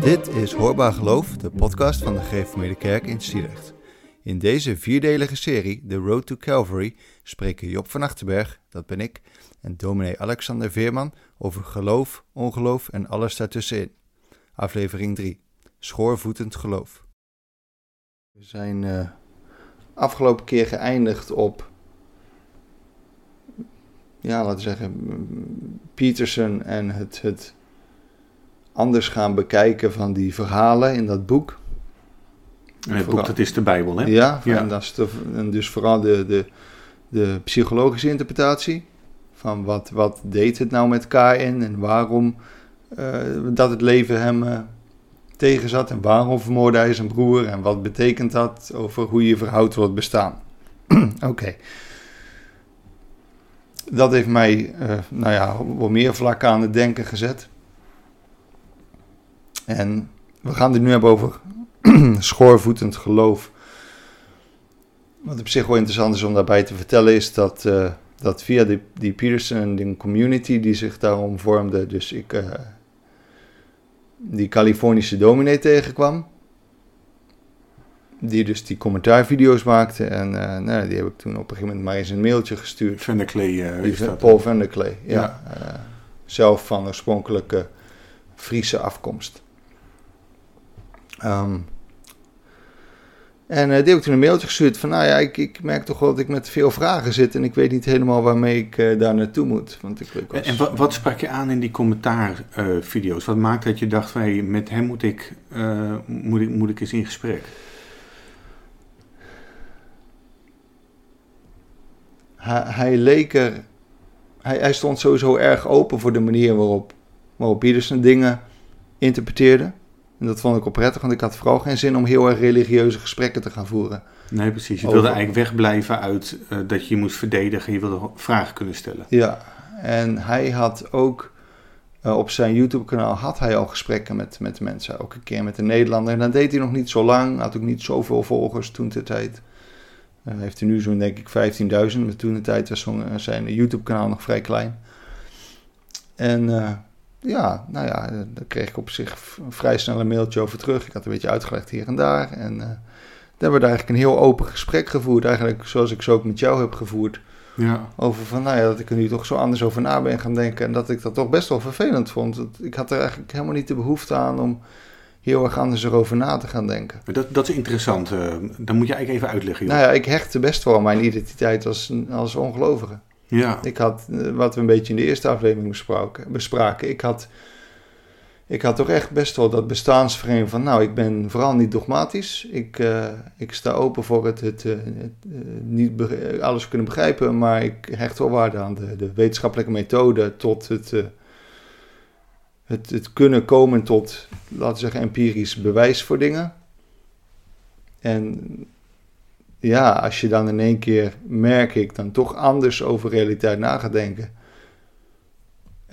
Dit is Hoorbaar Geloof, de podcast van de Gereformeerde Kerk in Stielecht. In deze vierdelige serie, The Road to Calvary, spreken Job van Achterberg, dat ben ik, en dominee Alexander Veerman over geloof, ongeloof en alles daartussenin. Aflevering 3, Schoorvoetend Geloof. We zijn uh, afgelopen keer geëindigd op, ja, laten we zeggen, Peterson en het, het anders gaan bekijken van die verhalen in dat boek. En het boek, dat is de Bijbel, hè? Ja, En, dat is de, en dus vooral de, de, de psychologische interpretatie. Van wat, wat deed het nou met Kain en waarom uh, dat het leven hem uh, tegenzat. En waarom vermoordde hij zijn broer en wat betekent dat over hoe je verhoudt het bestaan. Oké. Dat heeft mij, uh, nou ja, wat meer vlakken aan het denken gezet. En we gaan het nu hebben over schoorvoetend geloof. Wat op zich wel interessant is om daarbij te vertellen is dat, uh, dat via die, die Peterson en die community die zich daarom vormde, dus ik uh, die Californische dominee tegenkwam. Die dus die commentaarvideo's maakte. En uh, nou, die heb ik toen op een gegeven moment maar eens een mailtje gestuurd. Van der Klee. Paul van der Klee, ja. ja. zelf van oorspronkelijke Friese afkomst. Um, en uh, die heb ik toen een mailtje gestuurd van, nou ja, ik, ik, merk toch wel dat ik met veel vragen zit en ik weet niet helemaal waarmee ik uh, daar naartoe moet. Want ik, was... En wat, wat, sprak je aan in die commentaarvideo's? Uh, wat maakt dat je dacht van, hey, met hem moet ik, moet ik, moet ik eens in gesprek? Hij, hij leek er, hij, hij, stond sowieso erg open voor de manier waarop, waarop Peterson dingen interpreteerde. En dat vond ik op prettig, want ik had vooral geen zin om heel erg religieuze gesprekken te gaan voeren. Nee, precies. Je wilde eigenlijk wegblijven uit uh, dat je je moest verdedigen. Je wilde vragen kunnen stellen. Ja, en hij had ook uh, op zijn YouTube-kanaal had hij al gesprekken met, met mensen. Ook een keer met een Nederlander. En dat deed hij nog niet zo lang. Had ook niet zoveel volgers toen de tijd. Uh, heeft hij nu zo'n denk ik 15.000. Maar toen de tijd was zijn YouTube-kanaal nog vrij klein. En ja, nou ja, daar kreeg ik op zich vrij snel een mailtje over terug. Ik had een beetje uitgelegd hier en daar. En uh, daar hebben we eigenlijk een heel open gesprek gevoerd. Eigenlijk zoals ik zo ook met jou heb gevoerd. Ja. Over van, nou ja, dat ik er nu toch zo anders over na ben gaan denken. En dat ik dat toch best wel vervelend vond. Ik had er eigenlijk helemaal niet de behoefte aan om heel erg anders erover na te gaan denken. Dat, dat is interessant. Uh, dan moet je eigenlijk even uitleggen. Joh. Nou ja, ik hechtte best wel mijn identiteit als, als ongelovige. Ja. Ik had, wat we een beetje in de eerste aflevering bespraken, bespraken ik had, ik had toch echt best wel dat bestaansframe van, nou, ik ben vooral niet dogmatisch. Ik, uh, ik sta open voor het, het, het niet alles kunnen begrijpen, maar ik hecht wel waarde aan de, de wetenschappelijke methode tot het, het, het kunnen komen tot, laten we zeggen, empirisch bewijs voor dingen. En ja, als je dan in één keer, merk ik, dan toch anders over realiteit na gaat denken.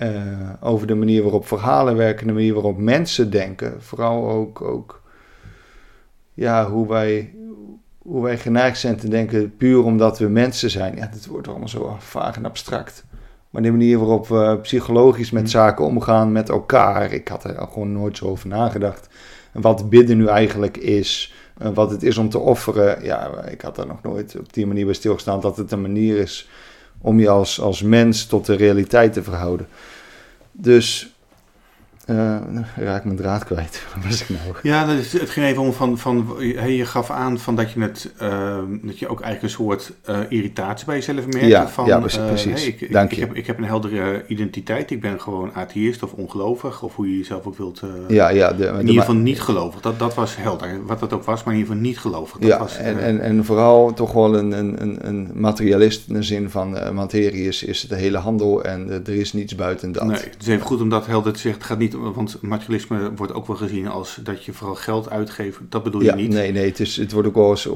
Uh, over de manier waarop verhalen werken, de manier waarop mensen denken. Vooral ook, ook ja, hoe, wij, hoe wij geneigd zijn te denken puur omdat we mensen zijn. Ja, dit wordt allemaal zo vaag en abstract. Maar de manier waarop we psychologisch met zaken omgaan met elkaar, ik had er gewoon nooit zo over nagedacht. En wat bidden nu eigenlijk is, wat het is om te offeren. Ja, ik had daar nog nooit op die manier bij stilgestaan dat het een manier is om je als, als mens tot de realiteit te verhouden. Dus uh, raak mijn draad kwijt. Wat was ik nou? Ja, dat is, het ging even om van, van hey, je gaf aan van dat je het uh, dat je ook eigenlijk een soort uh, irritatie bij jezelf merkte. Ja, van, ja precies. Hey, ik, Dank ik, je. Ik heb, ik heb een heldere identiteit. Ik ben gewoon atheïst of ongelovig of hoe je jezelf ook wilt. ja, ja. De, in ieder geval niet gelovig. Dat, dat was helder. Wat dat ook was, maar in ieder geval niet gelovig. Dat ja, was, en, en, en vooral toch wel een, een, een materialist in de zin van materie is, is de hele handel en er is niets buiten dat. Nee, het is even goed om dat helder te zeggen. Het gaat niet, want materialisme wordt ook wel gezien als dat je vooral geld uitgeeft. Dat bedoel ja, je niet? Nee, nee het, is, het wordt ook wel eens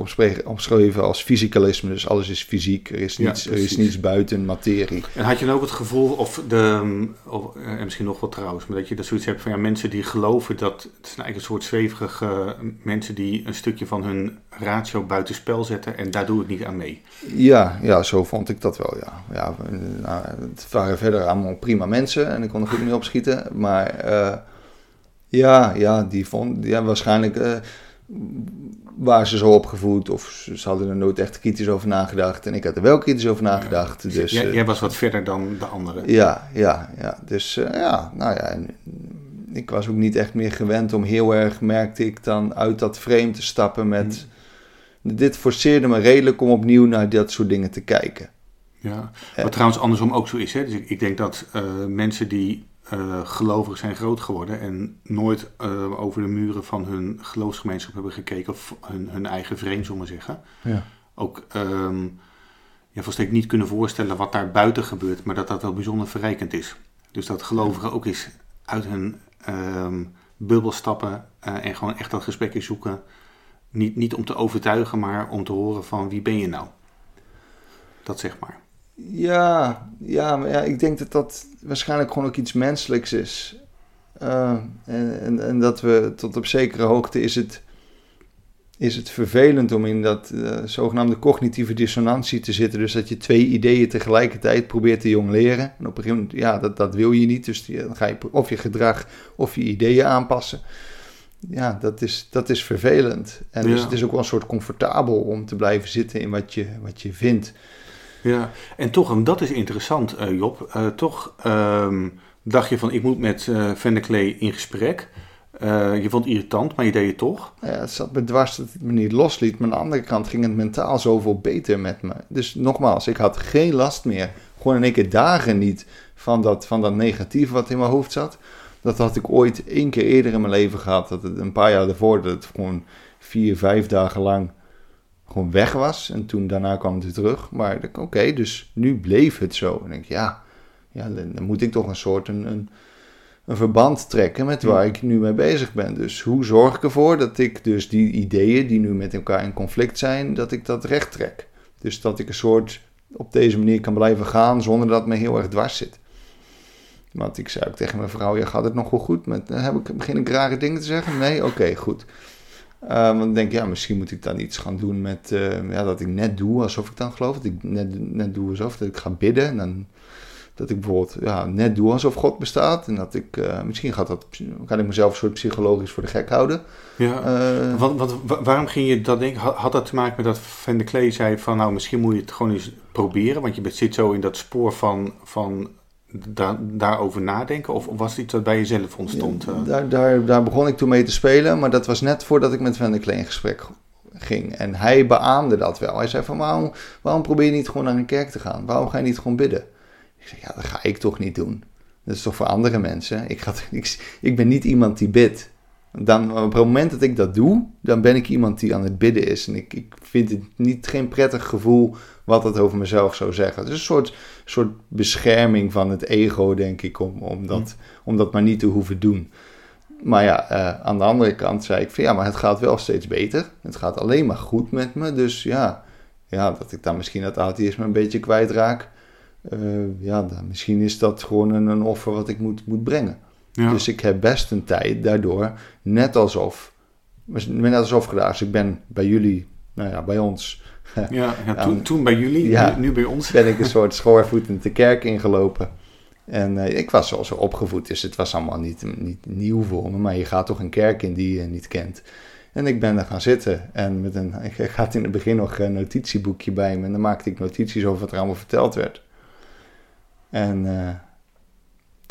omschreven als fysicalisme. Dus alles is fysiek. Er is niets, ja, er is niets buiten materie. En had je dan ook het gevoel, of, de, of en misschien nog wel trouwens, maar dat je dat zoiets hebt van ja, mensen die geloven dat het zijn eigenlijk een soort zweverige uh, mensen die een stukje van hun ratio buitenspel zetten en daar doe ik niet aan mee. Ja, ja, zo vond ik dat wel, ja. ja nou, het waren verder allemaal prima mensen en ik kon er goed mee opschieten, maar... Uh, Ja, ja, die vond, ja, waarschijnlijk uh, waren ze zo opgevoed of ze hadden er nooit echt kritisch over nagedacht. En ik had er wel kritisch over nagedacht. Dus, jij, jij, was wat verder dan de anderen. Ja, ja, ja. Dus ja, nou ja, ik was ook niet echt meer gewend om heel erg, merkte ik dan, uit dat frame te stappen met... Hmm. Dit forceerde me redelijk om opnieuw naar dat soort dingen te kijken. Ja, wat trouwens andersom ook zo is. Hè? Dus ik, ik denk dat uh, mensen die uh, gelovig zijn groot geworden en nooit uh, over de muren van hun geloofsgemeenschap hebben gekeken, of hun, hun eigen vreemd, zullen we zeggen, ja. ook um, ja, volstrekt niet kunnen voorstellen wat daar buiten gebeurt, maar dat dat wel bijzonder verrijkend is. Dus dat gelovigen ook eens uit hun um, bubbel stappen uh, en gewoon echt dat gesprekje zoeken. Niet, niet om te overtuigen, maar om te horen van wie ben je nou? Dat zeg maar. Ja, ja, maar ja, ik denk dat dat waarschijnlijk gewoon ook iets menselijks is. Uh, en, en, en, dat we tot op zekere hoogte is het, is het vervelend om in dat uh, zogenaamde cognitieve dissonantie te zitten. Dus dat je twee ideeën tegelijkertijd probeert te jong leren. En op een gegeven moment, ja, dat, dat wil je niet. Dus dan ga je of je gedrag of je ideeën aanpassen. Ja, dat is, dat is vervelend. En dus het is ook wel een soort comfortabel om te blijven zitten in wat je, wat je vindt. Ja, en toch, en dat is interessant, uh, Job. Uh, toch um, dacht je van, ik moet met uh, Van der Klee in gesprek. je vond het irritant, maar je deed het toch? Ja, het zat me dwars dat het me niet losliet. Maar aan de andere kant ging het mentaal zoveel beter met me. Dus nogmaals, ik had geen last meer. Gewoon in één keer dagen niet van dat, van dat negatieve wat in mijn hoofd zat. Dat had ik ooit één keer eerder in mijn leven gehad. Dat het een paar jaar daarvoor, dat het gewoon vier, vijf dagen lang gewoon weg was. En toen daarna kwam het weer terug. Maar ik oké, dus nu bleef het zo. En ik denk, ja, ja dan, moet ik toch een soort een, een, een verband trekken met waar ik nu mee bezig ben. Dus hoe zorg ik ervoor dat ik dus die ideeën die nu met elkaar in conflict zijn, dat ik dat recht trek. Dus dat ik een soort op deze manier kan blijven gaan zonder dat het me heel erg dwars zit. Want ik zei ook tegen mijn vrouw, ja, gaat het nog wel goed? Met, heb ik, begin ik rare dingen te zeggen? Nee? Oké, goed. Uh, want dan denk ik, ja, misschien moet ik dan iets gaan doen met, uh, ja, dat ik net doe alsof ik dan geloof. Dat ik net, net doe alsof dat ik ga bidden. En dan, dat ik bijvoorbeeld ja, net doe alsof God bestaat. En dat ik, uh, misschien gaat dat, kan ik mezelf een soort psychologisch voor de gek houden. Ja, want, want, waarom ging je dat denken? Had, had dat te maken met dat Van de Klee zei van, nou, misschien moet je het gewoon eens proberen. Want je zit zo in dat spoor van, van daar, daarover nadenken? Of was het iets dat bij jezelf ontstond? Ja, daar, daar, daar begon ik toen mee te spelen, maar dat was net voordat ik met Van der Klee in gesprek ging. En hij beaamde dat wel. Hij zei van, waarom, waarom probeer je niet gewoon naar een kerk te gaan? Waarom ga je niet gewoon bidden? Ik zeg, ja, dat ga ik toch niet doen. Dat is toch voor andere mensen? Ik, ga, ik, ik ben niet iemand die bidt. Dan, op het moment dat ik dat doe, dan ben ik iemand die aan het bidden is. En ik, ik vind het niet, geen prettig gevoel wat het over mezelf zou zeggen. Het is een soort, soort bescherming van het ego, denk ik, om, om, dat, om dat maar niet te hoeven doen. Maar ja, uh, aan de andere kant zei ik van ja, maar het gaat wel steeds beter. Het gaat alleen maar goed met me. Dus ja, ja dat ik dan misschien dat atheïsme een beetje kwijtraak. Uh, ja, dan, misschien is dat gewoon een, een offer wat ik moet, moet brengen. Ja. Dus ik heb best een tijd daardoor, net alsof, net alsof gedaan. Dus ik ben bij jullie, nou ja, bij ons. Ja, ja toen, toen bij jullie, ja, nu, bij ons. Ben ik een soort schoorvoetend de kerk ingelopen. En uh, ik was zo, zo opgevoed, dus het was allemaal niet, niet nieuw voor me. Maar je gaat toch een kerk in die je niet kent. En ik ben daar gaan zitten. En met een, ik had in het begin nog een notitieboekje bij me. En dan maakte ik notities over wat er allemaal verteld werd. En uh,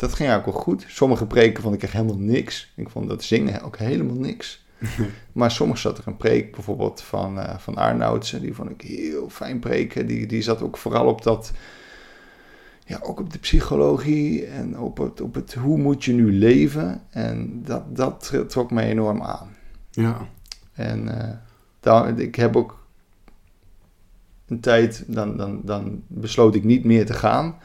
dat ging eigenlijk wel goed. Sommige preken vond ik echt helemaal niks. Ik vond dat zingen ook helemaal niks. maar soms zat er een preek bijvoorbeeld van, uh, van Arnoudsen. Die vond ik heel fijn preken. Die, die zat ook vooral op dat... Ja, ook op de psychologie en op het, op het hoe moet je nu leven. En dat, dat trok mij enorm aan. Ja. En uh, daar, ik heb ook een tijd, dan, dan, dan besloot ik niet meer te gaan.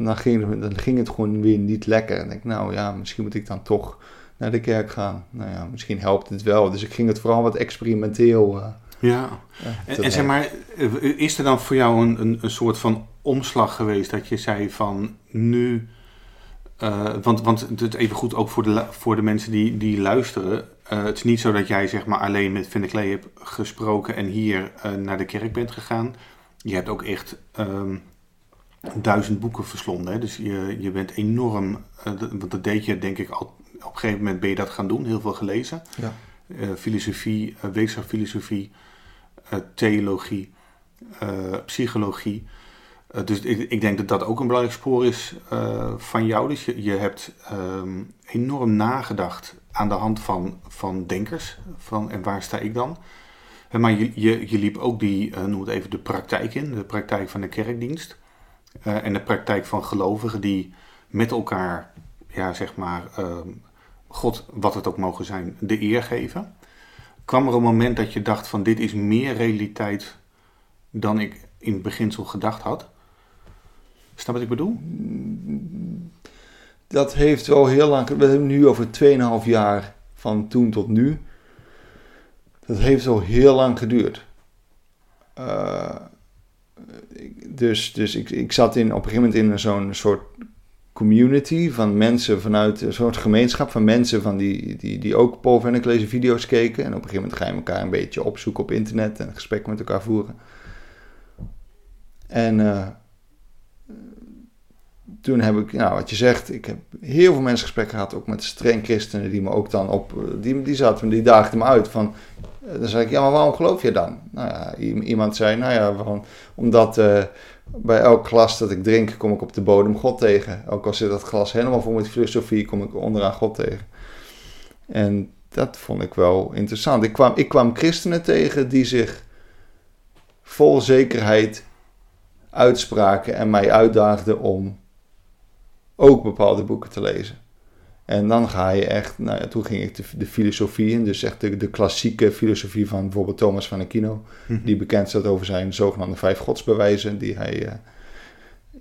En dan ging, dan ging het gewoon weer niet lekker. En ik, nou ja, misschien moet ik dan toch naar de kerk gaan. Nou ja, misschien helpt het wel. Dus ik ging het vooral wat experimenteel. Uh, ja, uh, en, en, zeg maar, eh, is er dan voor jou een, een, een, soort van omslag geweest dat je zei van nu. Uh, want, want het even goed ook voor de, voor de mensen die, die luisteren. het is niet zo dat jij zeg maar alleen met Van Klee hebt gesproken en hier naar de kerk bent gegaan. Je hebt ook echt um, duizend boeken verslonden. Hè? Dus je, je bent enorm, uh, want dat deed je denk ik al, op een gegeven moment ben je dat gaan doen, heel veel gelezen. Ja. Uh, filosofie, uh, wetenschapsfilosofie, theologie, psychologie. dus ik, ik, denk dat dat ook een belangrijk spoor is van jou. Dus je, je hebt um, enorm nagedacht aan de hand van, van denkers. Van, en waar sta ik dan? Maar je, je, je liep ook die, noem het even, de praktijk in. De praktijk van de kerkdienst. Uh, en de praktijk van gelovigen die met elkaar, ja, zeg maar, uh, God, wat het ook mogen zijn, de eer geven. Kwam er een moment dat je dacht van dit is meer realiteit dan ik in het beginsel gedacht had? Snap wat ik bedoel? Dat heeft wel heel lang, we hebben nu over 2,5 jaar van toen tot nu. Dat heeft al heel lang geduurd. Uh, dus dus ik, ik zat in, op een gegeven moment in zo'n soort community van mensen vanuit een soort gemeenschap van mensen van die, die, die ook Paul Venneklezen video's keken. En op een gegeven moment ga je elkaar een beetje opzoeken op internet en gesprekken met elkaar voeren. En uh, toen heb ik, nou wat je zegt, ik heb heel veel mensen gesprekken gehad, ook met streng christenen, die me ook dan op, die, die zaten die daagden me uit van, dan zei ik, ja, maar waarom geloof je dan? Nou ja, iemand zei, nou ja, waarom, omdat uh, bij elk glas dat ik drink, kom ik op de bodem God tegen. Ook al zit dat glas helemaal vol met filosofie, kom ik onderaan God tegen. En dat vond ik wel interessant. Ik kwam, ik kwam christenen tegen die zich vol zekerheid uitspraken en mij uitdaagden om ook bepaalde boeken te lezen. En dan ga je echt, nou ja, toen ging ik de, de filosofie in, dus echt de, de klassieke filosofie van bijvoorbeeld Thomas van Aquino, mm die bekend staat over zijn zogenaamde vijf godsbewijzen, die hij, uh,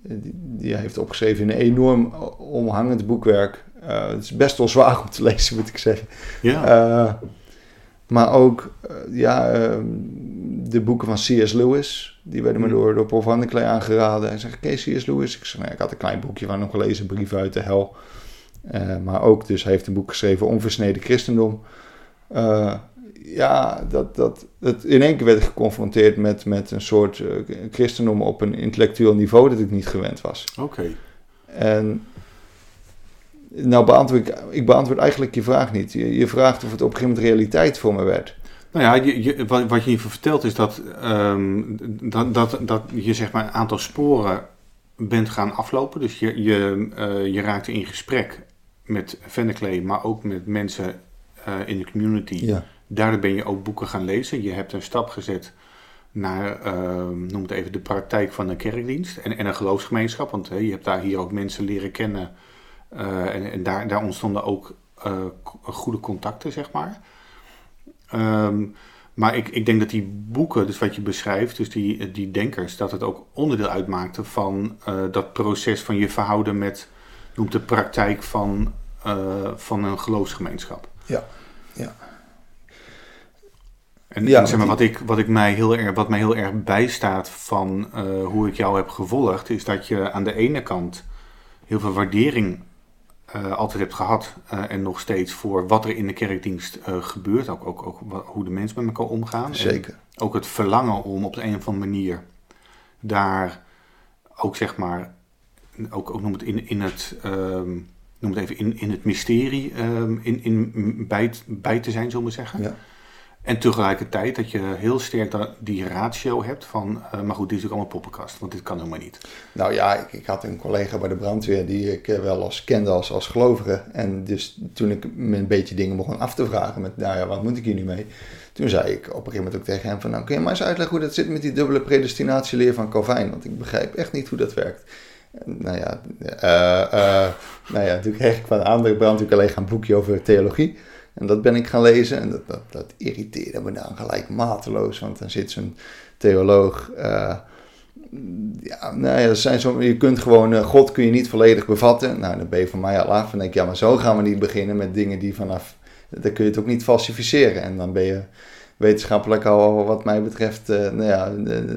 die, die, hij heeft opgeschreven in een enorm omhangend boekwerk. Uh, het is best wel zwaar om te lezen, moet ik zeggen. Ja. Uh, maar ook ja, ehm, de boeken van C.S. Lewis, die werden me mm. door, door Paul van der Klee aangeraden. Hij zegt, ken C.S. Lewis? Ik zei, nou, ik had een klein boekje van hem gelezen, Brief uit de Hel. Uh, maar ook, dus hij heeft een boek geschreven, Onversneden Christendom. Uh, ja, dat, dat, dat in één keer werd ik geconfronteerd met, met een soort uh, christendom op een intellectueel niveau dat ik niet gewend was. Oké. Okay. En nou beantwoord ik, ik beantwoord eigenlijk je vraag niet. Je, je, vraagt of het op een gegeven moment realiteit voor me werd. Nou ja, je, je, wat, wat je hiervoor vertelt is dat, um, dat, dat, dat je zeg maar een aantal sporen bent gaan aflopen. Dus je, je, uh, je raakte in gesprek met Venneklee, maar ook met mensen uh, in de community. Ja. Daardoor ben je ook boeken gaan lezen. Je hebt een stap gezet naar, uh, noem het even, de praktijk van een kerkdienst en, en een geloofsgemeenschap. Want je hebt daar hier ook mensen leren kennen. Uh, en, en daar, daar ontstonden ook goede contacten, zeg maar. Um, maar ik, ik denk dat die boeken, dus wat je beschrijft, dus die, die denkers, dat het ook onderdeel uitmaakte van dat proces van je verhouden met noemt de praktijk van, uh, van een geloofsgemeenschap. Ja, ja. En, ja, en zeg maar, wat, ik, wat, ik mij heel erg, wat mij heel erg bijstaat van uh, hoe ik jou heb gevolgd, is dat je aan de ene kant heel veel waardering uh, altijd hebt gehad en nog steeds voor wat er in de kerkdienst gebeurt. Ook, ook, ook hoe de mensen met elkaar omgaan. Zeker. En ook het verlangen om op de een of andere manier daar ook zeg maar ook, ook noem het in, in het, um, noem het even in, in het mysterie um, in, in, bij, bij te zijn, zullen we zeggen. Ja. En tegelijkertijd dat je heel sterk die ratio hebt van, uh, maar goed, dit is ook allemaal poppenkast, want dit kan helemaal niet. Nou ja, ik, ik had een collega bij de brandweer die ik eh, wel als kende als, als gelovige. En dus toen ik me een beetje dingen begon af te vragen met, nou ja, wat moet ik hier nu mee? Toen zei ik op een gegeven moment ook tegen hem van, nou kun je maar eens uitleggen hoe dat zit met die dubbele predestinatieleer van Calvijn? Want ik begrijp echt niet hoe dat werkt nou ja, uh, uh, nou ja, toen kreeg ik van een andere brandweercollega een boekje over theologie. En dat ben ik gaan lezen en dat, dat, dat irriteerde me dan gelijk mateloos. Want dan zit zo'n theoloog... Uh, ja, nou ja, zijn zo, je kunt gewoon, God kun je niet volledig bevatten. Nou, dan ben je van mij al af. En denk ja, maar zo gaan we niet beginnen met dingen die vanaf... Dan kun je het ook niet falsificeren. En dan ben je wetenschappelijk al wat mij betreft, uh, nou ja,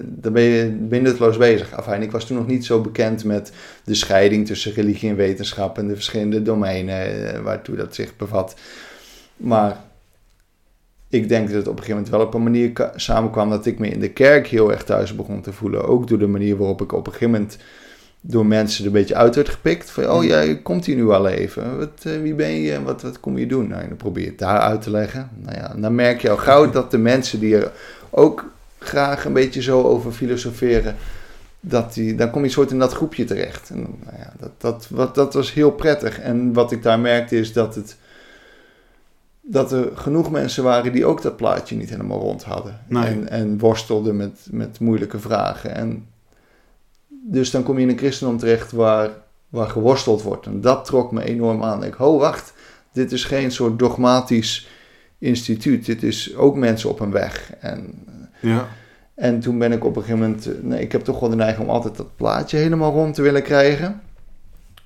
dan ben je minderloos bezig. Afijn, ik was toen nog niet zo bekend met de scheiding tussen religie en wetenschap en de verschillende domeinen waartoe dat zich bevat. Maar ik denk dat het op een gegeven moment wel op een manier samenkwam dat ik me in de kerk heel erg thuis begon te voelen. Ook door de manier waarop ik op een gegeven moment door mensen er een beetje uit werd gepikt. Van, oh jij komt hier nu al even. Wat, eh, wie ben je en wat, wat kom je doen? Nou, dan probeer je het daar uit te leggen. Nou ja, dan merk je al gauw dat de mensen die er ook graag een beetje zo over filosoferen, dat die, dan kom je soort in dat groepje terecht. En, nou ja, dat, dat, wat, dat was heel prettig. En wat ik daar merkte is dat het dat er genoeg mensen waren die ook dat plaatje niet helemaal rond hadden. En, en worstelden met, met moeilijke vragen. En dus dan kom je in een christendom terecht waar, waar geworsteld wordt. En dat trok me enorm aan. Ik, ho, wacht, dit is geen soort dogmatisch instituut. Dit is ook mensen op een weg. En, ja. en toen ben ik op een gegeven moment... Nee, ik heb toch wel de neiging om altijd dat plaatje helemaal rond te willen krijgen.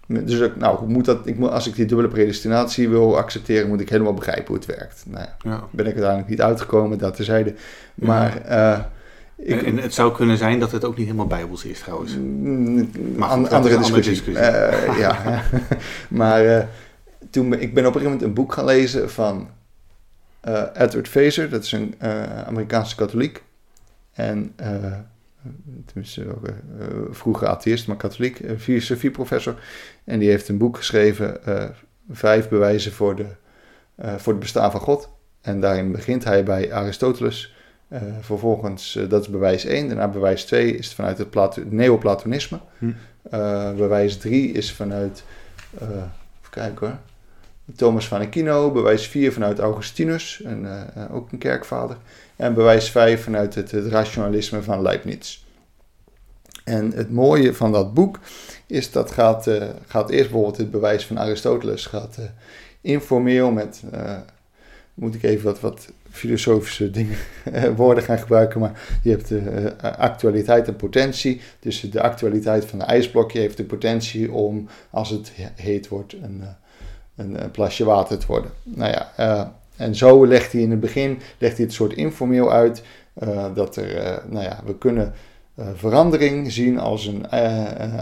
Dus ik, nou, moet dat, ik moet, als ik die dubbele predestinatie wil accepteren, moet ik helemaal begrijpen hoe het werkt. Nou, ja. ben ik uiteindelijk niet uitgekomen, dat terzijde. Maar... Uh, ik, en, het zou kunnen zijn dat het ook niet helemaal bijbels is trouwens. Mm, maar andere, discussie. Uh, ja, maar uh, toen, ik ben op een gegeven moment een boek gaan lezen van Edward Fazer. Dat is een Amerikaanse katholiek. En tenminste uh, vroeger atheïst, maar katholiek, een filosofieprofessor. En die heeft een boek geschreven, uh, Vijf bewijzen voor, de, voor het bestaan van God. En daarin begint hij bij Aristoteles. vervolgens, dat is bewijs 1. Daarna bewijs 2 is vanuit het Plato neoplatonisme. Hm. bewijs 3 is vanuit, even kijken hoor, Thomas van Aquino. Bewijs 4 vanuit Augustinus, en, ook een kerkvader. En bewijs 5 vanuit het, rationalisme van Leibniz. En het mooie van dat boek is dat gaat, uh, gaat eerst bijvoorbeeld het bewijs van Aristoteles, gaat informeel met, moet ik even wat, wat filosofische dingen, woorden gaan gebruiken, maar je hebt de actualiteit en potentie. Dus de actualiteit van een ijsblokje heeft de potentie om, als het heet wordt, een, een, een plasje water te worden. Nou ja, en zo legt hij in het begin legt hij het soort informeel uit uh, dat er, uh, nou ja, we kunnen uh, verandering zien als een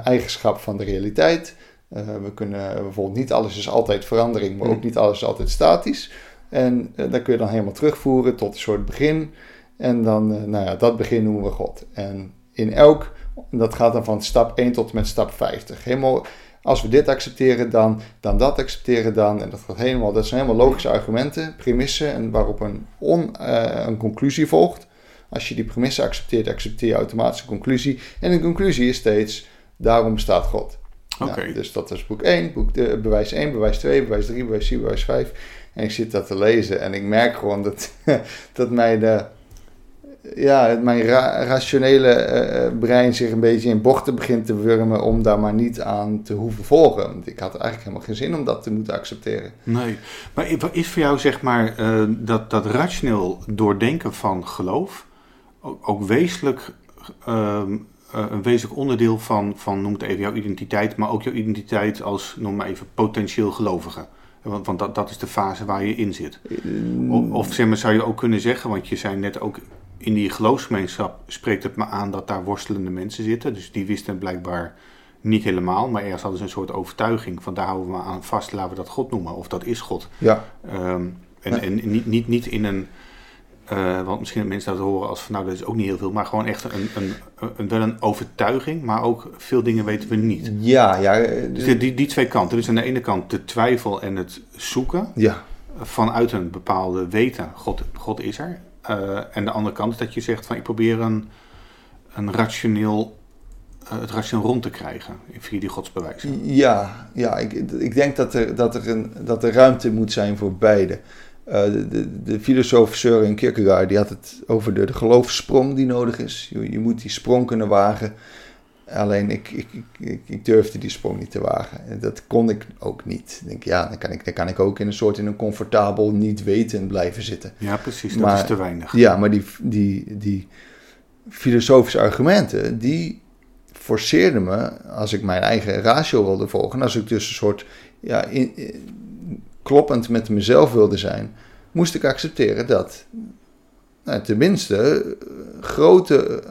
eigenschap van de realiteit. we kunnen bijvoorbeeld niet alles is altijd verandering, maar ook niet alles is altijd statisch. En dat kun je dan helemaal terugvoeren tot een soort begin. En dan, nou ja, dat begin noemen we God. En in elk, dat gaat dan van stap 1 tot en met stap 50. Helemaal als we dit accepteren, dan, dan dat accepteren, dan. En dat, gaat helemaal, dat zijn helemaal logische argumenten, premissen, en waarop een, on, uh, een conclusie volgt. Als je die premisse accepteert, accepteer je automatisch een conclusie. En een conclusie is steeds, daarom bestaat God. Oké. dus dat is boek 1, boek de, bewijs 1, bewijs 2, bewijs 3, bewijs 4, bewijs 5. En ik zit dat te lezen en ik merk gewoon dat, dat mij de ja, mijn rationele uh, brein zich een beetje in bochten begint te wurmen om daar maar niet aan te hoeven volgen. Want ik had eigenlijk helemaal geen zin om dat te moeten accepteren. Nee, maar is voor jou zeg maar uh, dat, dat rationeel doordenken van geloof ook, ook wezenlijk, ehm, een wezenlijk onderdeel van, van, noem het even, jouw identiteit, maar ook jouw identiteit als, noem maar even, potentieel gelovige? Want, want dat, dat is de fase waar je in zit. Of, of zeg maar, zou je ook kunnen zeggen, want je zei net ook in die geloofsgemeenschap spreekt het me aan dat daar worstelende mensen zitten. Dus die wisten blijkbaar niet helemaal, maar ergens hadden ze een soort overtuiging van daar houden we aan vast, laten we dat God noemen, of dat is God. Ja. Um, en, en niet, niet, niet in een, uh, want misschien mensen dat horen als van nou dat is ook niet heel veel, maar gewoon echt een, een, een, wel een overtuiging, maar ook veel dingen weten we niet. Ja, ja. Dus die, die twee kanten, dus aan de ene kant de twijfel en het zoeken. Ja. Vanuit een bepaalde weten, God, God is er. Uh, en de andere kant is dat je zegt van ik probeer een, een rationeel, uh, het rationeel rond te krijgen via die godsbewijzen. Ja, ja ik, ik denk dat er, dat, er een, dat er ruimte moet zijn voor beide. De, de, de, filosoof Søren Kierkegaard die had het over de, de geloofssprong die nodig is. Je, je moet die sprong kunnen wagen. Alleen ik, ik, ik, ik, durfde die sprong niet te wagen. Dat kon ik ook niet. Ik denk, ja, dan kan ik, dan kan ik ook in een soort in een comfortabel niet weten blijven zitten. Ja, precies. Dat is te weinig. Ja, maar die, die, die filosofische argumenten, die forceerden me, als ik mijn eigen ratio wilde volgen, als ik dus een soort ja, in, kloppend met mezelf wilde zijn, moest ik accepteren dat nou, tenminste grote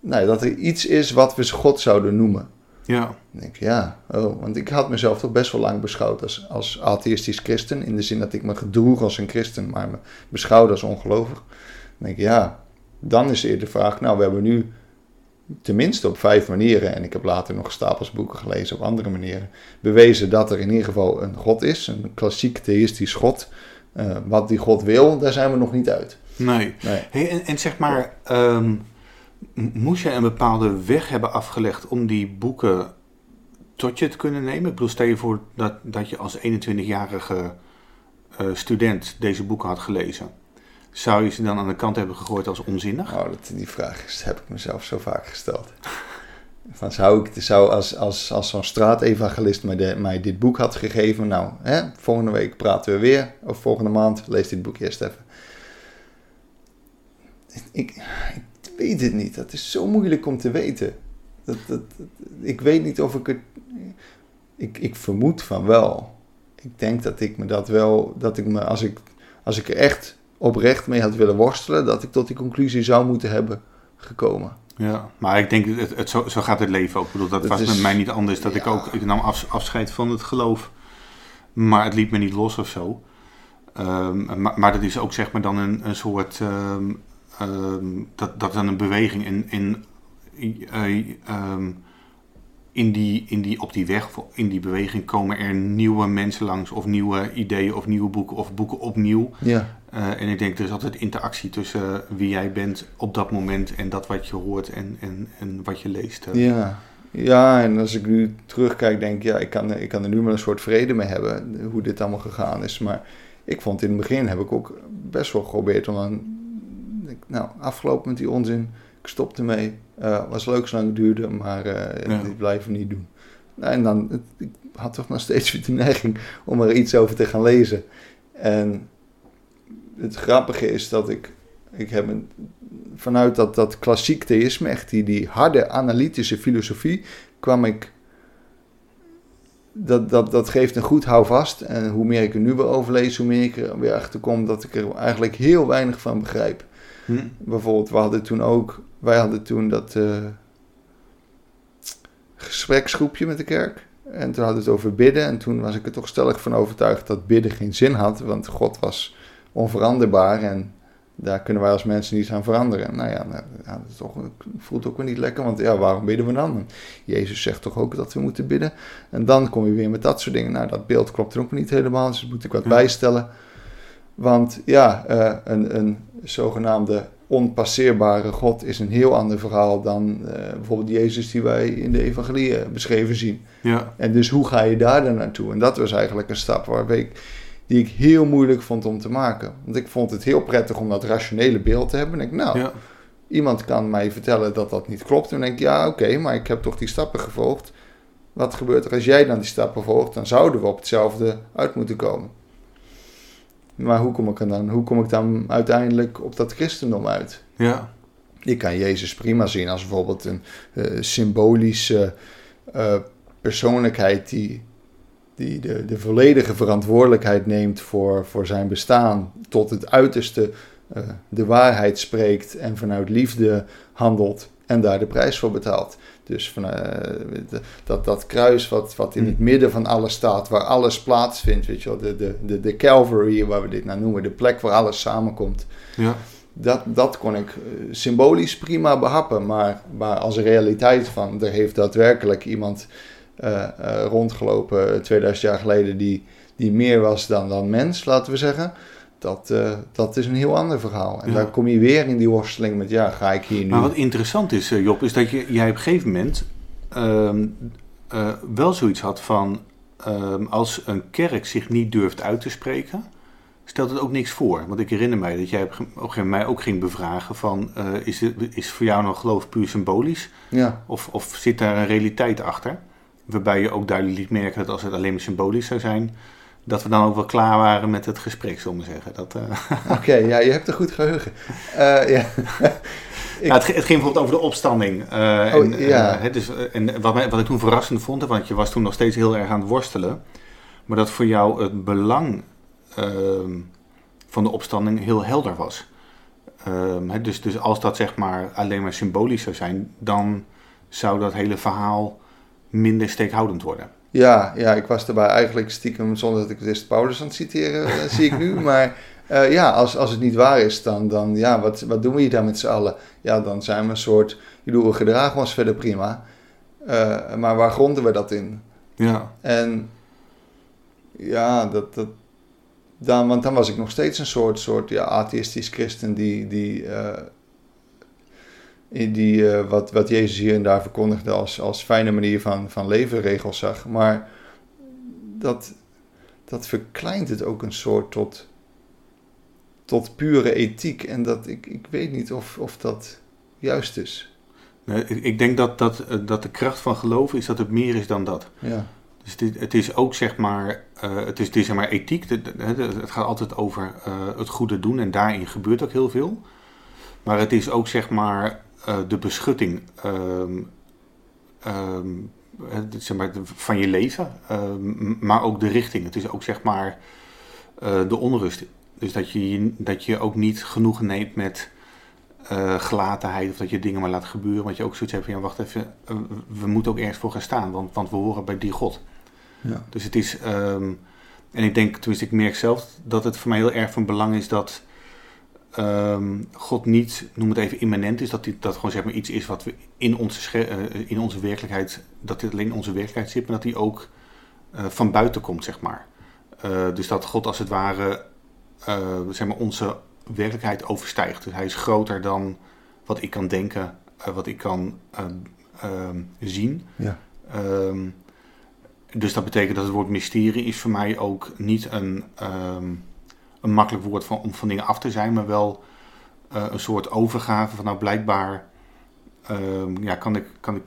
nou, dat er iets is wat we God zouden noemen. Ja. Denk ja, oh, want ik had mezelf toch best wel lang beschouwd als, als atheïstisch christen. In de zin dat ik me gedroeg als een christen, maar me beschouwde als ongelovig. Dan denk ik, ja, dan is eerder de vraag, nou, we hebben nu tenminste op vijf manieren, en ik heb later nog stapels boeken gelezen op andere manieren, bewezen dat er in ieder geval een God is, een klassiek theïstisch God. Uh, wat die God wil, daar zijn we nog niet uit. Nee. nee. Hey, en, en, zeg maar, um, moest je een bepaalde weg hebben afgelegd om die boeken tot je te kunnen nemen? Ik bedoel, stel je voor dat, dat je als 21-jarige uh, student deze boeken had gelezen. Zou je ze dan aan de kant hebben gegooid als onzinnig? Oh, dat, die vraag heb ik mezelf zo vaak gesteld. Van zou ik, zou als, als, als zo'n straatevangelist mij, dit boek had gegeven, nou, hè, volgende week praten we weer, of volgende maand, lees dit boek eerst even. Ik weet het niet, dat is zo moeilijk om te weten. Dat, dat, ik weet niet of ik het. Ik, ik vermoed van wel. Ik denk dat ik me dat wel. Dat ik me, als ik, als ik er echt oprecht mee had willen worstelen, dat ik tot die conclusie zou moeten hebben gekomen. Ja, maar ik denk, het, het, zo, zo gaat het leven ook. Ik bedoel, dat, was met mij niet anders. Dat ik ook, ik nam afscheid van het geloof. Maar het liet me niet los of zo. Um, maar, maar, dat is ook zeg maar dan een, een soort, um, dat, dat dan een beweging in, in uh, in die, in die, op die weg, in die beweging komen er nieuwe mensen langs, of nieuwe ideeën, of nieuwe boeken, of boeken opnieuw. Ja. Uh, en ik denk, er is altijd interactie tussen wie jij bent op dat moment en dat wat je hoort en, en, en wat je leest. Ja. ja, en als ik nu terugkijk, denk ik, ja, ik kan, ik kan er nu wel een soort vrede mee hebben, hoe dit allemaal gegaan is. Maar ik vond in het begin, heb ik ook best wel geprobeerd om dan, nou, afgelopen met die onzin ik stopte mee. Uh, was leuk zolang het duurde, maar uh, ja. ik blijf het niet doen. En dan, ik had toch nog steeds weer de neiging om er iets over te gaan lezen. En het grappige is dat ik, ik heb een, vanuit dat, dat klassiek theïsme, echt die, die harde analytische filosofie, kwam ik dat, dat, dat geeft een goed houvast. En hoe meer ik er nu weer over lees, hoe meer ik er weer achter kom dat ik er eigenlijk heel weinig van begrijp. Hm. Bijvoorbeeld, we hadden toen ook wij hadden toen dat uh, gespreksgroepje met de kerk. En toen hadden we het over bidden. En toen was ik er toch stellig van overtuigd dat bidden geen zin had. Want God was onveranderbaar. En daar kunnen wij als mensen niets aan veranderen. Nou ja, nou, ja dat toch, voelt ook weer niet lekker. Want ja, waarom bidden we dan? Jezus zegt toch ook dat we moeten bidden. En dan kom je weer met dat soort dingen. Nou, dat beeld klopt er ook niet helemaal. Dus dat moet ik wat bijstellen. Want ja, uh, een, een zogenaamde onpasseerbare God is een heel ander verhaal dan uh, bijvoorbeeld Jezus die wij in de evangelieën beschreven zien. Ja. En dus hoe ga je daar dan naartoe? En dat was eigenlijk een stap waar ik, die ik heel moeilijk vond om te maken. Want ik vond het heel prettig om dat rationele beeld te hebben. En ik, nou, ja. iemand kan mij vertellen dat dat niet klopt. En dan denk ik, ja, oké, maar ik heb toch die stappen gevolgd. Wat gebeurt er als jij dan die stappen volgt? Dan zouden we op hetzelfde uit moeten komen. Maar hoe kom ik dan? Hoe kom ik dan uiteindelijk op dat christendom uit? Ja. Je kan Jezus prima zien als bijvoorbeeld een uh, symbolische uh, persoonlijkheid die, die de, de volledige verantwoordelijkheid neemt voor, voor zijn bestaan, tot het uiterste uh, de waarheid spreekt en vanuit liefde handelt en daar de prijs voor betaalt. Dus van, uh, dat, dat kruis wat, wat in het mm. midden van alles staat, waar alles plaatsvindt, weet je wel, de, de, de, de Calvary, waar we dit nou noemen, de plek waar alles samenkomt. Ja. Dat, dat kon ik eh, symbolisch prima behappen, maar, maar als realiteit van, er heeft daadwerkelijk iemand uh, uh, rondgelopen 2000 jaar geleden die, die meer was dan, dan mens, laten we zeggen dat, uh, dat is een heel ander verhaal. En ja. daar kom je weer in die worsteling met, ja, ga ik hier nu... Maar wat interessant is, uh, Job, is dat je, jij op een gegeven moment uh, wel zoiets had van... Ehm, als een kerk zich niet durft uit te spreken, stelt het ook niks voor. Want ik herinner mij dat jij op een gegeven moment mij ook ging bevragen van... is, het, is voor jou nog geloof puur symbolisch? Ja. Of, of zit daar een realiteit achter? Waarbij je ook duidelijk liet merken dat als het alleen maar symbolisch zou zijn dat we dan ook wel klaar waren met het gesprek, zullen we zeggen. Uh... Oké, ja, je hebt een goed geheugen. Uh, ja. ik... het, het, ging bijvoorbeeld over de opstanding. Uh, oh, en, ja. Dus, en wat, wat ik toen verrassend vond, want je was toen nog steeds heel erg aan het worstelen, maar dat voor jou het belang ehm, van de opstanding heel helder was. Ehm, dus, dus als dat zeg maar alleen maar symbolisch zou zijn, dan zou dat hele verhaal minder steekhoudend worden. Ja, ja, ik was erbij eigenlijk stiekem, zonder dat ik het Paulus aan het citeren, uh, zie ik nu. Maar Eh, ja, als, als het niet waar is, dan, dan ja, wat, wat doen we hier dan met z'n allen? Ja, dan zijn we een soort, bedoel, we gedragen ons verder prima. Eh, maar waar gronden we dat in? Ja. En ja, dat, dat, dan, want dan was ik nog steeds een soort, soort ja, atheïstisch christen die, die, eh, die eh, wat, wat Jezus hier en daar verkondigde als, als fijne manier van, van leven regels zag. Maar dat, dat verkleint het ook een soort tot, tot pure ethiek. En dat, ik, ik weet niet of, of dat juist is. Nee, ik denk dat, dat, eh, dat de kracht van geloven is dat het meer is dan dat. Ja, Dus dit, het is ook zeg maar, eh, het is, het is zeg maar ethiek. De- het gaat altijd over het goede doen en daarin gebeurt ook heel veel. Maar het is ook zeg maar eh, de beschutting ehm, ehm, zeg maar, van je leven, ehm, maar ook de richting. Het is ook zeg maar eh, de onrust. Dus dat je, dat je ook niet genoegen neemt met eh, gelatenheid of dat je dingen maar laat gebeuren. Want je ook zoiets hebt van ja, wacht even, we moeten ook ergens voor gaan staan, want, want we horen bij die God. ja, Dus het is, en ik denk, tenminste ik merk zelf, dat het voor mij heel erg van belang is dat ehm, God niet, noem het even immanent is, dat dit, dat gewoon zeg maar iets is wat we in onze, eh, in onze werkelijkheid, dat dit alleen in onze werkelijkheid zit, maar dat die ook eh, van buiten komt, zeg maar. Eh, dus dat God als het ware, zeg maar, onze werkelijkheid overstijgt. Dus hij is groter dan wat ik kan denken, wat ik kan ehm, ehm, zien. ja, dus dat betekent dat het woord mysterie is voor mij ook niet een, een makkelijk woord van, om van dingen af te zijn, maar wel eh, een soort overgave van nou blijkbaar ehm, ja, kan, ik, kan ik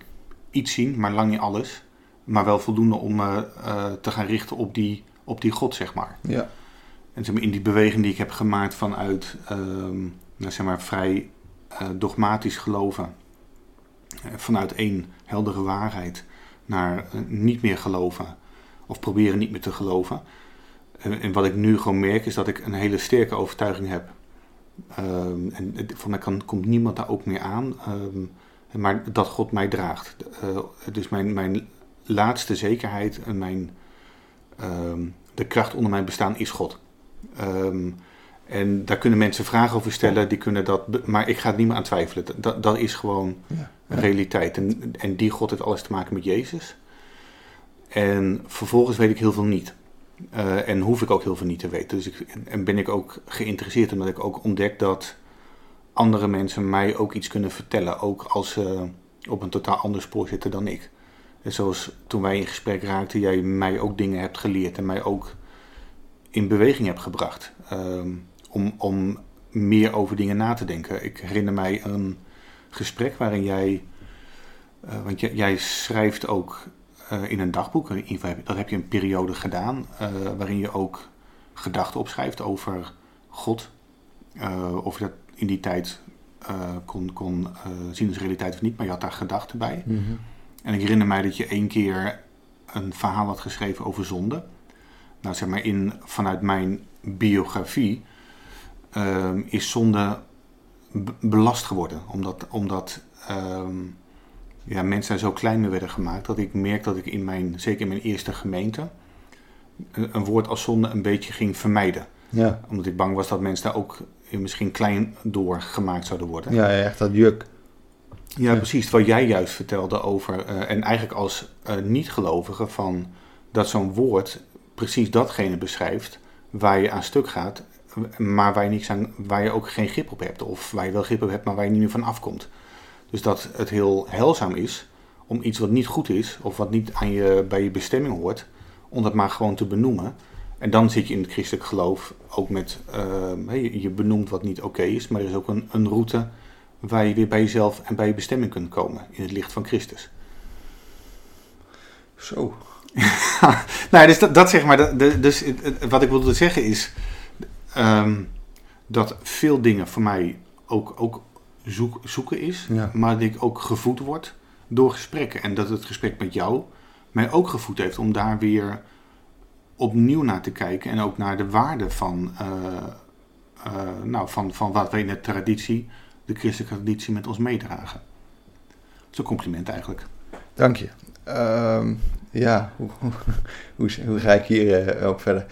iets zien, maar lang niet alles. Maar wel voldoende om me eh, te gaan richten op die, op die God, zeg maar. ja, En zeg maar, in die beweging die ik heb gemaakt vanuit ehm, nou, zeg maar, vrij dogmatisch geloven, vanuit één heldere waarheid, naar niet meer geloven of proberen niet meer te geloven. Eh, en wat ik nu gewoon merk is dat ik een hele sterke overtuiging heb. Ehm, en het- voor mij kan, komt niemand daar ook meer aan, ehm, maar dat God mij draagt. Eh, dus mijn, mijn laatste zekerheid en mijn, ehm, de kracht onder mijn bestaan is God. En daar kunnen mensen vragen over stellen, die kunnen dat, maar ik ga er niet meer aan twijfelen. Dat, dat is gewoon ja, een realiteit. En, en die God heeft alles te maken met Jezus. En vervolgens weet ik heel veel niet. Eh, en hoef ik ook heel veel niet te weten. Dus ik, en ben ik ook geïnteresseerd omdat ik ook ontdek dat andere mensen mij ook iets kunnen vertellen. Ook als ze op een totaal ander spoor zitten dan ik. En zoals toen wij in gesprek raakten, jij mij ook dingen hebt geleerd en mij ook in beweging hebt gebracht. ehm, om, om meer over dingen na te denken. Ik herinner mij een gesprek waarin jij, eh, want jij, jij schrijft ook eh, in een dagboek, in ieder geval heb- dat heb je een periode gedaan, eh, waarin je ook gedachten opschrijft over God. Eh, of je dat in die tijd kon, kon zien als realiteit of niet, maar je had daar gedachten bij. mhm, En ik herinner mij dat je één keer een verhaal had geschreven over zonde. Nou, zeg maar, in, vanuit mijn biografie ehm, is zonde be- belast geworden. Omdat, omdat ehm, ja, mensen daar zo klein mee werden gemaakt dat ik merk dat ik in mijn, zeker in mijn eerste gemeente, een, een woord als zonde een beetje ging vermijden. ja, Omdat ik bang was dat mensen daar ook misschien klein door gemaakt zouden worden. ja, echt dat juk. Ja, Ja. precies. Wat jij juist vertelde over, eh, en eigenlijk als eh, niet-gelovige, van dat zo'n woord precies datgene beschrijft waar je aan stuk gaat, maar waar je, niks aan, waar je ook geen grip op hebt. Of waar je wel grip op hebt, maar waar je niet meer van afkomt. Dus dat het heel heilzaam is om iets wat niet goed is, of wat niet aan je, bij je bestemming hoort, om dat maar gewoon te benoemen. En dan zit je in het christelijk geloof ook met, eh, je, je benoemt wat niet oké is, maar er is ook een, een route waar je weer bij jezelf en bij je bestemming kunt komen in het licht van Christus. Zo. nou, dus dat, dat zeg maar, dus wat ik wilde zeggen is ehm, dat veel dingen voor mij ook, ook zoek, zoeken is, Ja. maar dat ik ook gevoed word door gesprekken. En dat het gesprek met jou mij ook gevoed heeft om daar weer opnieuw naar te kijken en ook naar de waarde van, eh, eh, nou, van, van wat wij in de traditie, de christelijke traditie, met ons meedragen. Dat is een compliment eigenlijk. Dank je. Ehm, ja, hoe, hoe, hoe, hoe ga ik hier eh, ook verder?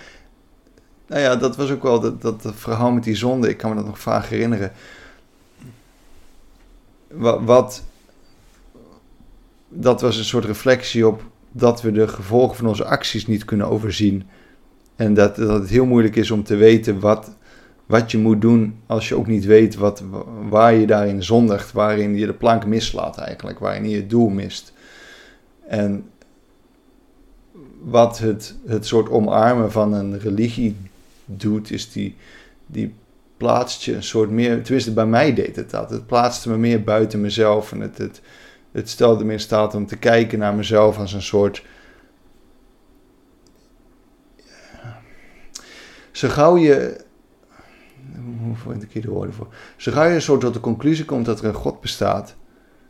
Nou ja, dat was ook wel dat, dat, dat verhaal met die zonde. Ik kan me dat nog vaak herinneren. Wat, dat was een soort reflectie op dat we de gevolgen van onze acties niet kunnen overzien. En dat, dat het heel moeilijk is om te weten wat, wat je moet doen als je ook niet weet wat, waar je daarin zondigt, waarin je de plank mislaat eigenlijk, waarin je het doel mist. En wat het, het soort omarmen van een religie doet, is die, die plaatst je een soort meer, tenminste bij mij deed het dat, het plaatste me meer buiten mezelf en het, het, het stelde me in staat om te kijken naar mezelf als een soort. Zo gauw je. Hoe vind ik hier de woorden voor? Zo gauw je een soort tot de conclusie komt dat er een God bestaat.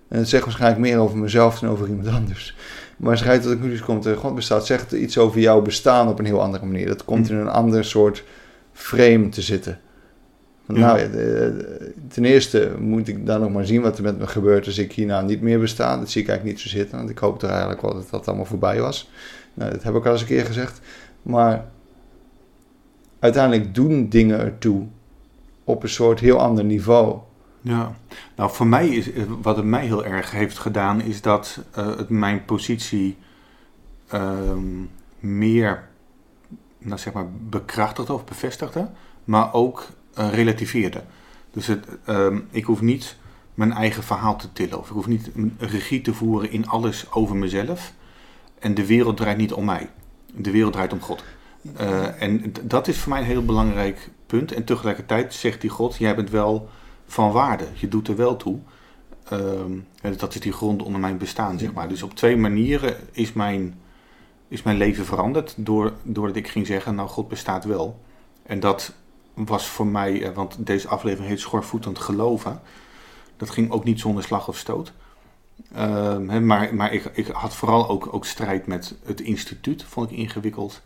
En het zegt waarschijnlijk meer over mezelf dan over iemand anders. Maar als je tot de conclusie komt dat er God bestaat, zegt het iets over jouw bestaan op een heel andere manier. Dat komt in een ander soort frame te zitten. Nou ja, ten eerste moet ik dan nog maar zien wat er met me gebeurt als ik hierna niet meer besta. Dat zie ik eigenlijk niet zo zitten, want ik hoop er eigenlijk wel dat dat allemaal voorbij was. Nou, dat heb ik al eens een keer gezegd. Maar uiteindelijk doen dingen ertoe op een soort heel ander niveau. Ja, nou voor mij is, wat het mij heel erg heeft gedaan, is dat uh, het mijn positie ehm, meer, nou zeg maar, bekrachtigde of bevestigde, maar ook relativeerde. Dus uh, ik hoef niet mijn eigen verhaal te tillen. Of ik hoef niet regie te voeren in alles over mezelf. En de wereld draait niet om mij. De wereld draait om God. Uh, en dat is voor mij een heel belangrijk punt. En tegelijkertijd zegt die God, jij bent wel van waarde. Je doet er wel toe. Uh, dat is die grond onder mijn bestaan, zeg maar. Dus op twee manieren is mijn, is mijn leven veranderd. Door, doordat ik ging zeggen, nou God bestaat wel. En dat was voor mij, eh, want deze aflevering heet Schorvoetend geloven. Dat ging ook niet zonder slag of stoot. Ehm, maar maar ik, ik had vooral ook, ook strijd met het instituut, vond ik ingewikkeld.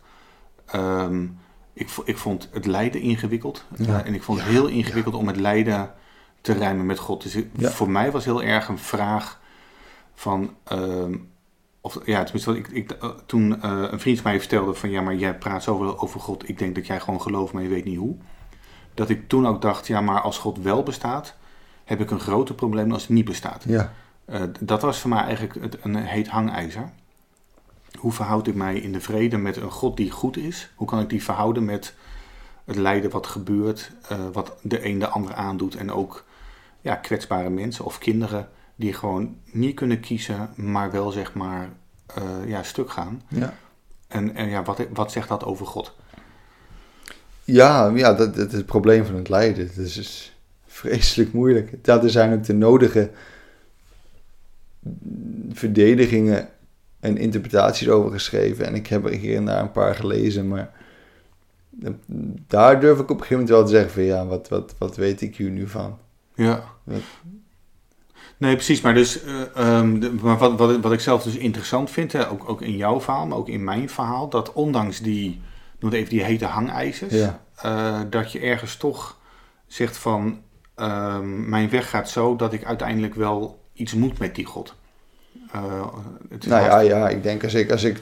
Ehm, ik, ik vond het lijden ingewikkeld. en ik vond het heel ingewikkeld om het lijden te rijmen met God. Dus voor mij was heel erg een vraag van... Ehm, of, ja, tenminste, ik, ik, eh, toen uh, een vriend mij vertelde van... Ja, maar jij praat zoveel over God. Ik denk dat jij gewoon gelooft, maar je weet niet hoe dat ik toen ook dacht, ja, maar als God wel bestaat, heb ik een groter probleem dan als hij niet bestaat. Ja. Uh, dat was voor mij eigenlijk het, een heet hangijzer. Hoe verhoud ik mij in de vrede met een God die goed is? Hoe kan ik die verhouden met het lijden wat gebeurt, uh, wat de een de ander aandoet en ook ja, kwetsbare mensen of kinderen die gewoon niet kunnen kiezen, maar wel zeg maar uh, ja, stuk gaan. Ja. En, en ja, wat, wat zegt dat over God? Ja, ja dat, dat is het probleem van het lijden. Het is, is vreselijk moeilijk. Dat er zijn ook de nodige verdedigingen en interpretaties over geschreven. En ik heb er hier en daar een paar gelezen, maar daar durf ik op een gegeven moment wel te zeggen van ja, wat, wat, wat weet ik hier nu van? Ja. Nee, precies. Maar, dus, uh, um, maar wat, wat, wat ik zelf dus interessant vind, hè, ook, ook in jouw verhaal, maar ook in mijn verhaal, dat ondanks die noem even die hete hangijzers. Ja. Uh, dat je ergens toch zegt van uh, mijn weg gaat zo dat ik uiteindelijk wel iets moet met die God. Uh, nou ja, ja, ik denk als ik, als ik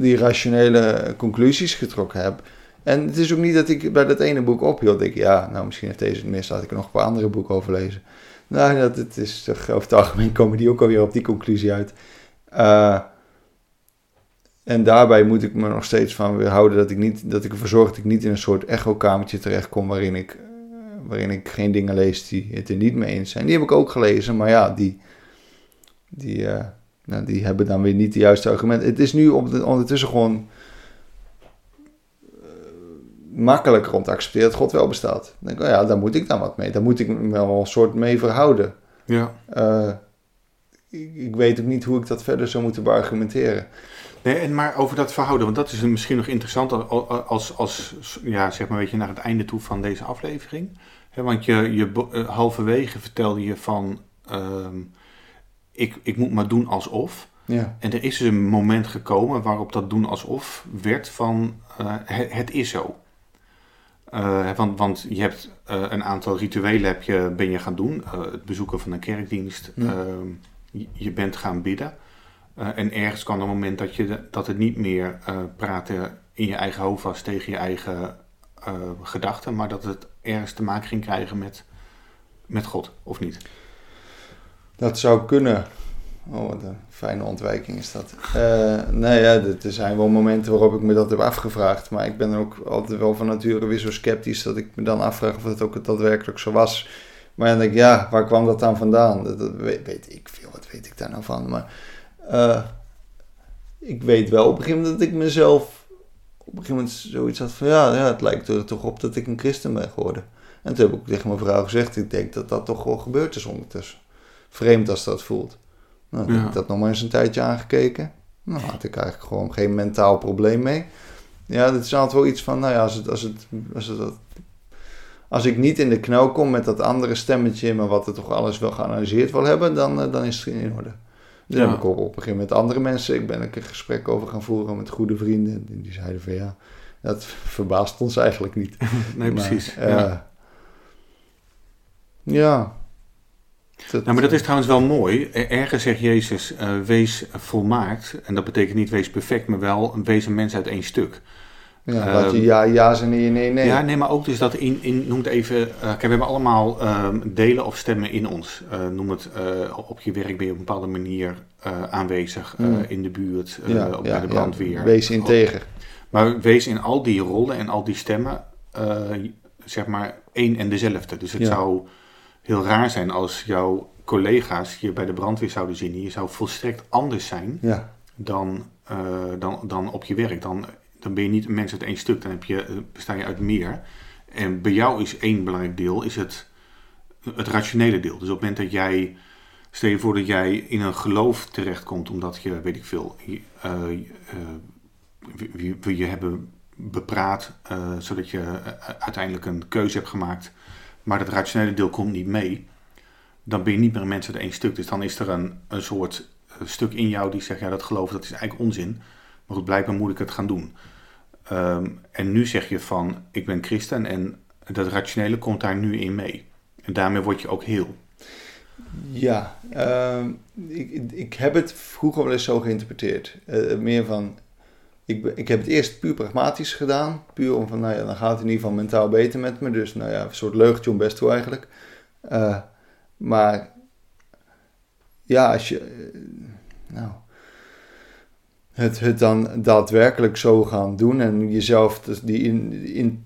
die rationele conclusies getrokken heb. En het is ook niet dat ik bij dat ene boek ophield. Ik, ja, nou misschien heeft deze het mis, laat ik er nog een paar andere boeken over lezen. Nou, dat, het is over het algemeen komen die ook alweer op die conclusie uit. En daarbij moet ik me nog steeds van weerhouden dat ik, niet, dat ik ervoor zorg dat ik niet in een soort echo-kamertje terechtkom waarin ik, eh, waarin ik geen dingen lees die het er niet mee eens zijn. Die heb ik ook gelezen, maar ja, die, die, uh, nou, die hebben dan weer niet de juiste argumenten. Het is nu ondertussen gewoon uh, makkelijker om te accepteren dat God wel bestaat. Dan denk ik, oh ja, daar moet ik dan wat mee. Daar moet ik me wel een soort mee verhouden. Ja. Uh, ik, ik, weet ook niet hoe ik dat verder zou moeten beargumenteren. Nee, en maar over dat verhouden, want dat is misschien nog interessant als, als, ja, zeg maar, weet je, naar het einde toe van deze aflevering. want je, je uh, halverwege vertelde je van, uh, ik, ik moet maar doen alsof. Ja. En er is dus een moment gekomen waarop dat doen alsof werd van, uh, het, het, is zo. Uh, want, want je hebt een aantal rituelen heb je, ben je gaan doen. het bezoeken van een kerkdienst. Ja. Ehm, je bent gaan bidden. Uh, en ergens kan een moment dat, je dat het niet meer uh, praten in je eigen hoofd was tegen je eigen uh, gedachte, maar dat het ergens te maken ging krijgen met, met God, of niet? Dat zou kunnen. Oh, wat een fijne ontwijking is dat. Nee, ja, er zijn wel momenten waarop ik me dat heb afgevraagd. Maar ik ben ook altijd wel van nature weer zo sceptisch dat ik me dan afvraag of het ook daadwerkelijk zo was. Maar dan denk ik, ja, waar kwam dat dan vandaan? Dat, weet, ik veel, wat weet ik daar nou van? Maar uh, ik weet wel op een gegeven moment dat ik mezelf op een gegeven moment zoiets had van, ja, ja het lijkt er toch op dat ik een christen ben geworden. En toen heb ik tegen mijn vrouw gezegd, ik denk dat dat toch wel gebeurd is ondertussen. Vreemd als dat voelt. Nou, dan heb ik dat nog maar eens een tijdje aangekeken. Nou, had ik eigenlijk gewoon geen mentaal probleem mee. Ja, dat is altijd wel iets van, nou ja, als, het, als, het, als, het, als ik niet in de knel kom met dat andere stemmetje, maar wat er toch alles wel geanalyseerd wil hebben, dan, eh, dan is het in orde. Dus heb ik op, op een gegeven moment andere mensen, ik ben een gesprek over gaan voeren met goede vrienden. En die zeiden van ja, dat verbaast ons eigenlijk niet. nee, precies. Uh, ja. ja. nou, maar dat is trouwens wel mooi. Ergens zegt Jezus, uh, wees volmaakt. En dat betekent niet wees perfect, maar wel wees een mens uit één stuk. Ja, dat je ehm, ja, ja en nee, nee, nee. Ja, nee, maar ook dus dat in, in noem het even, uh, kijk, we hebben allemaal um, delen of stemmen in ons. Uh, noem het, uh, op je werk ben je op een bepaalde manier aanwezig, mm. in de buurt, ja, op, ja, bij de brandweer. Ja. Wees integer. Maar wees in al die rollen en al die stemmen, zeg maar, één en dezelfde. Dus het zou heel raar zijn als jouw collega's je bij de brandweer zouden zien. Je zou volstrekt anders zijn dan, dan, dan op je werk. Dan dan ben je niet een mens uit één stuk, dan heb je, eh, besta je uit meer. En bij jou is één belangrijk deel, is het, het rationele deel. Dus op het moment dat jij, stel je voor dat jij in een geloof terechtkomt, omdat je, weet ik veel, uh, uh, we, we je hebben bepraat, zodat je uiteindelijk een keuze hebt gemaakt, maar dat rationele deel komt niet mee, dan ben je niet meer een mens uit één stuk. Dus dan is er een, een soort stuk in jou die zegt, ja dat geloof dat is eigenlijk onzin. Maar goed, blijkbaar moet ik het gaan doen. Ehm, en nu zeg je van, ik ben christen en dat rationele komt daar nu in mee. En daarmee word je ook heel. Ja, ehm, ik, ik heb het vroeger wel eens zo geïnterpreteerd. Uh, meer van, ik, ik heb het eerst puur pragmatisch gedaan. Puur om van, nou ja, dan gaat het in ieder geval mentaal beter met me. Dus nou ja, een soort leugentje om best toe eigenlijk. Uh, maar ja, als je... Nou het, het dan daadwerkelijk zo gaan doen en jezelf dus die in, in,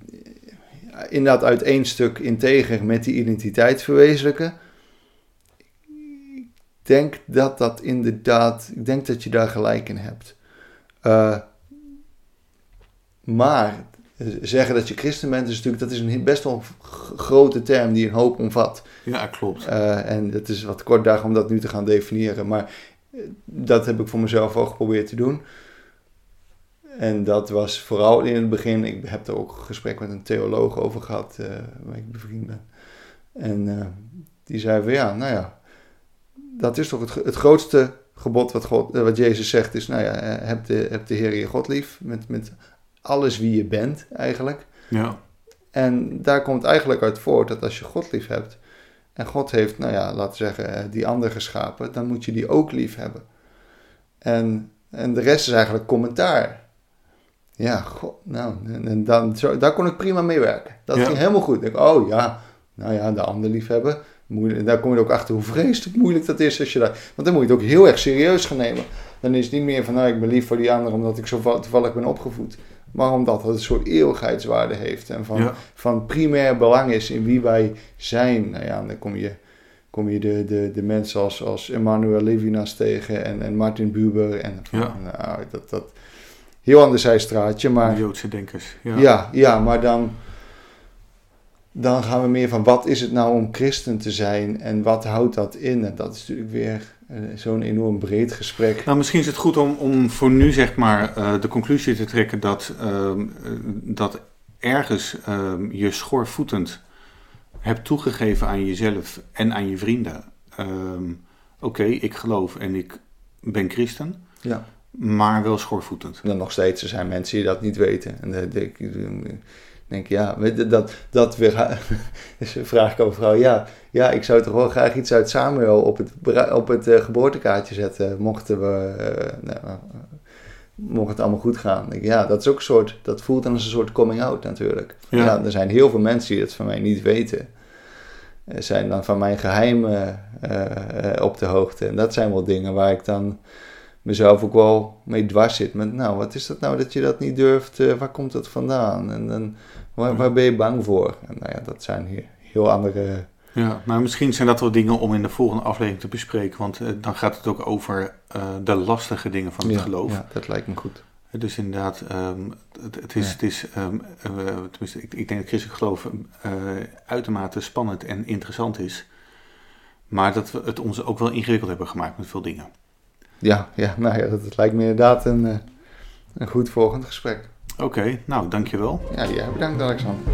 inderdaad uit één stuk integer met die identiteit verwezenlijken. Ik denk dat dat inderdaad, ik denk dat je daar gelijk in hebt. Uh, maar zeggen dat je christen bent, is natuurlijk, dat is een best wel grote term die een hoop omvat. Ja, klopt. Uh, en het is wat kort dag om dat nu te gaan definiëren. Maar dat heb ik voor mezelf ook geprobeerd te doen. En dat was vooral in het begin. Ik heb er ook een gesprek met een theoloog over gehad, uh, waar ik bevriend ben. En uh, die zei van ja, nou ja, dat is toch het, het grootste gebod wat, God, wat Jezus zegt, is nou ja, eh, heb de, heb de Heer je God lief met, met alles wie je bent eigenlijk. Ja. En daar komt eigenlijk uit voort dat als je God lief hebt, en God heeft, nou ja, laten we zeggen, eh, die ander geschapen, dan moet je die ook lief hebben. En, en de rest is eigenlijk commentaar. Ja, God, nou, en dan, zo, daar kon ik prima mee werken. Dat ging helemaal goed. Ik, oh ja, nou ja, de ander lief hebben. Moeilijk, daar kom je ook achter hoe vreselijk moeilijk dat is. Als je daar, want dan moet je het ook heel erg serieus gaan nemen. Dan is het niet meer van, nou, ik ben lief voor die ander omdat ik zo toevallig ben opgevoed. Maar omdat het een soort eeuwigheidswaarde heeft. En van, van primair belang is in wie wij zijn. Nou ja, dan kom je, kom je de, de, de mensen als, als Emmanuel Levinas tegen en, en Martin Buber. En ja. nou, dat, dat, heel ander zijstraatje. Maar, Joodse denkers. Ja. ja, ja, maar dan, dan gaan we meer van wat is het nou om christen te zijn en wat houdt dat in? En dat is natuurlijk weer zo'n enorm breed gesprek. Nou, misschien is het goed om, om voor nu zeg maar uh, de conclusie te trekken dat, uh, dat ergens uh, je schoorvoetend hebt toegegeven aan jezelf en aan je vrienden. Ehm, oké, ik geloof en ik ben christen. Ja. Maar wel schoorvoetend. En dan nog steeds, er zijn mensen die dat niet weten. En ik denk, ja, dat, dat weer, dus vraag ik vrouw, ja, ja, ik zou toch wel graag iets uit Samuel op het, op het uh, geboortekaartje zetten, mochten we, uh, nou, mocht het allemaal goed gaan. Denk, ja, dat is ook een soort, dat voelt dan als een soort coming out natuurlijk. Ja. Ja. er zijn heel veel mensen die het van mij niet weten. Zijn dan van mijn geheimen eh, eh, op de hoogte. En dat zijn wel dingen waar ik dan mezelf ook wel mee dwars zit. Met, nou, wat is dat nou dat je dat niet durft? Eh, waar komt dat vandaan? En, en waar, waar ben je bang voor? En nou ja, dat zijn heel, heel andere... Ja, nou misschien zijn dat wel dingen om in de volgende aflevering te bespreken. Want eh, dan gaat het ook over eh, de lastige dingen van het ja, geloof. Ja, dat lijkt me goed. Dus inderdaad, ehm, het, het is, Ja. het is ehm, eh, tenminste, ik, ik denk dat christelijk geloof eh, uitermate spannend en interessant is. Maar dat we het ons ook wel ingewikkeld hebben gemaakt met veel dingen. Ja, ja, nou ja, dat, dat lijkt me inderdaad een, eh, een goed volgend gesprek. Oké, nou dankjewel. Ja, jij bedankt Alexander.